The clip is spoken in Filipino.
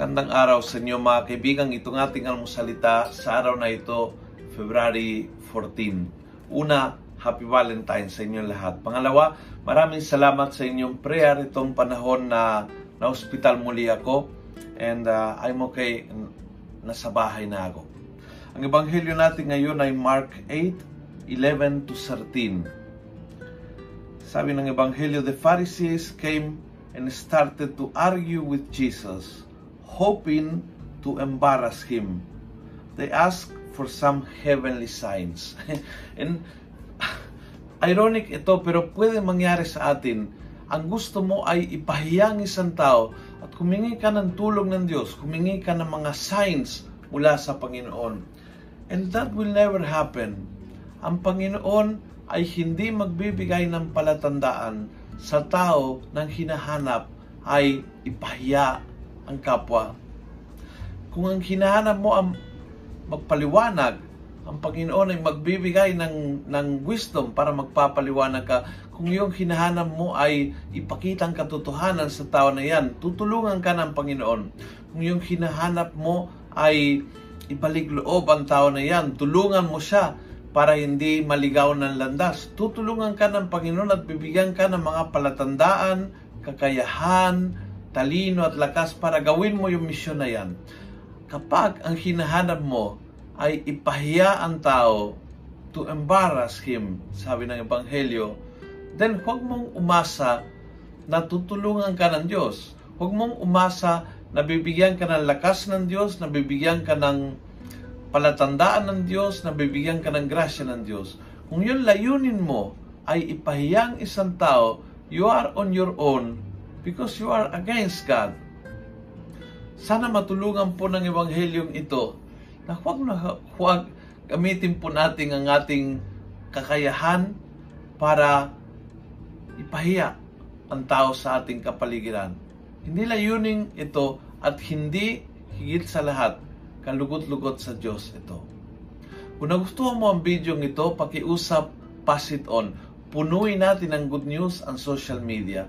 Magandang araw sa inyo mga kaibigan. Itong ating almusalita sa araw na ito, February 14. Una, Happy Valentine sa inyong lahat. Pangalawa, maraming salamat sa inyong prayer itong panahon na na-hospital muli ako and uh, I'm okay. Nasa bahay na ako. Ang ebanghelyo natin ngayon ay Mark 8, 11 to 13. Sabi ng ebanghelyo, the Pharisees came and started to argue with Jesus, hoping to embarrass him. They asked for some heavenly signs. and ironic ito pero pwede mangyari sa atin. Ang gusto mo ay ipahiyang isang tao at kumingi ka ng tulong ng Diyos, kumingi ka ng mga signs mula sa Panginoon. And that will never happen. Ang Panginoon ay hindi magbibigay ng palatandaan sa tao nang hinahanap ay ipahiya ang kapwa. Kung ang hinahanap mo ang magpaliwanag, ang Panginoon ay magbibigay ng, ng wisdom para magpapaliwanag ka. Kung yung hinahanap mo ay ipakita ang katotohanan sa tao na yan, tutulungan ka ng Panginoon. Kung yung hinahanap mo ay ibalik loob ang tao na yan, tulungan mo siya para hindi maligaw ng landas. Tutulungan ka ng Panginoon at bibigyan ka ng mga palatandaan, kakayahan, talino at lakas para gawin mo yung misyon na yan. Kapag ang hinahanap mo ay ipahiya ang tao to embarrass him, sabi ng Ebanghelyo, then huwag mong umasa na tutulungan ka ng Diyos. Huwag mong umasa na bibigyan ka ng lakas ng Diyos, na bibigyan ka ng palatandaan ng Diyos, na bibigyan ka ng grasya ng Diyos. Kung yun layunin mo ay ipahiyang isang tao, you are on your own because you are against God. Sana matulungan po ng Evanghelyong ito na huwag na huwag gamitin po natin ang ating kakayahan para ipahiya ang tao sa ating kapaligiran. Hindi layunin ito at hindi higit sa lahat kalugot-lugot sa Diyos ito. Kung nagustuhan mo ang video ito, pakiusap, pass it on. Punuin natin ang good news ang social media.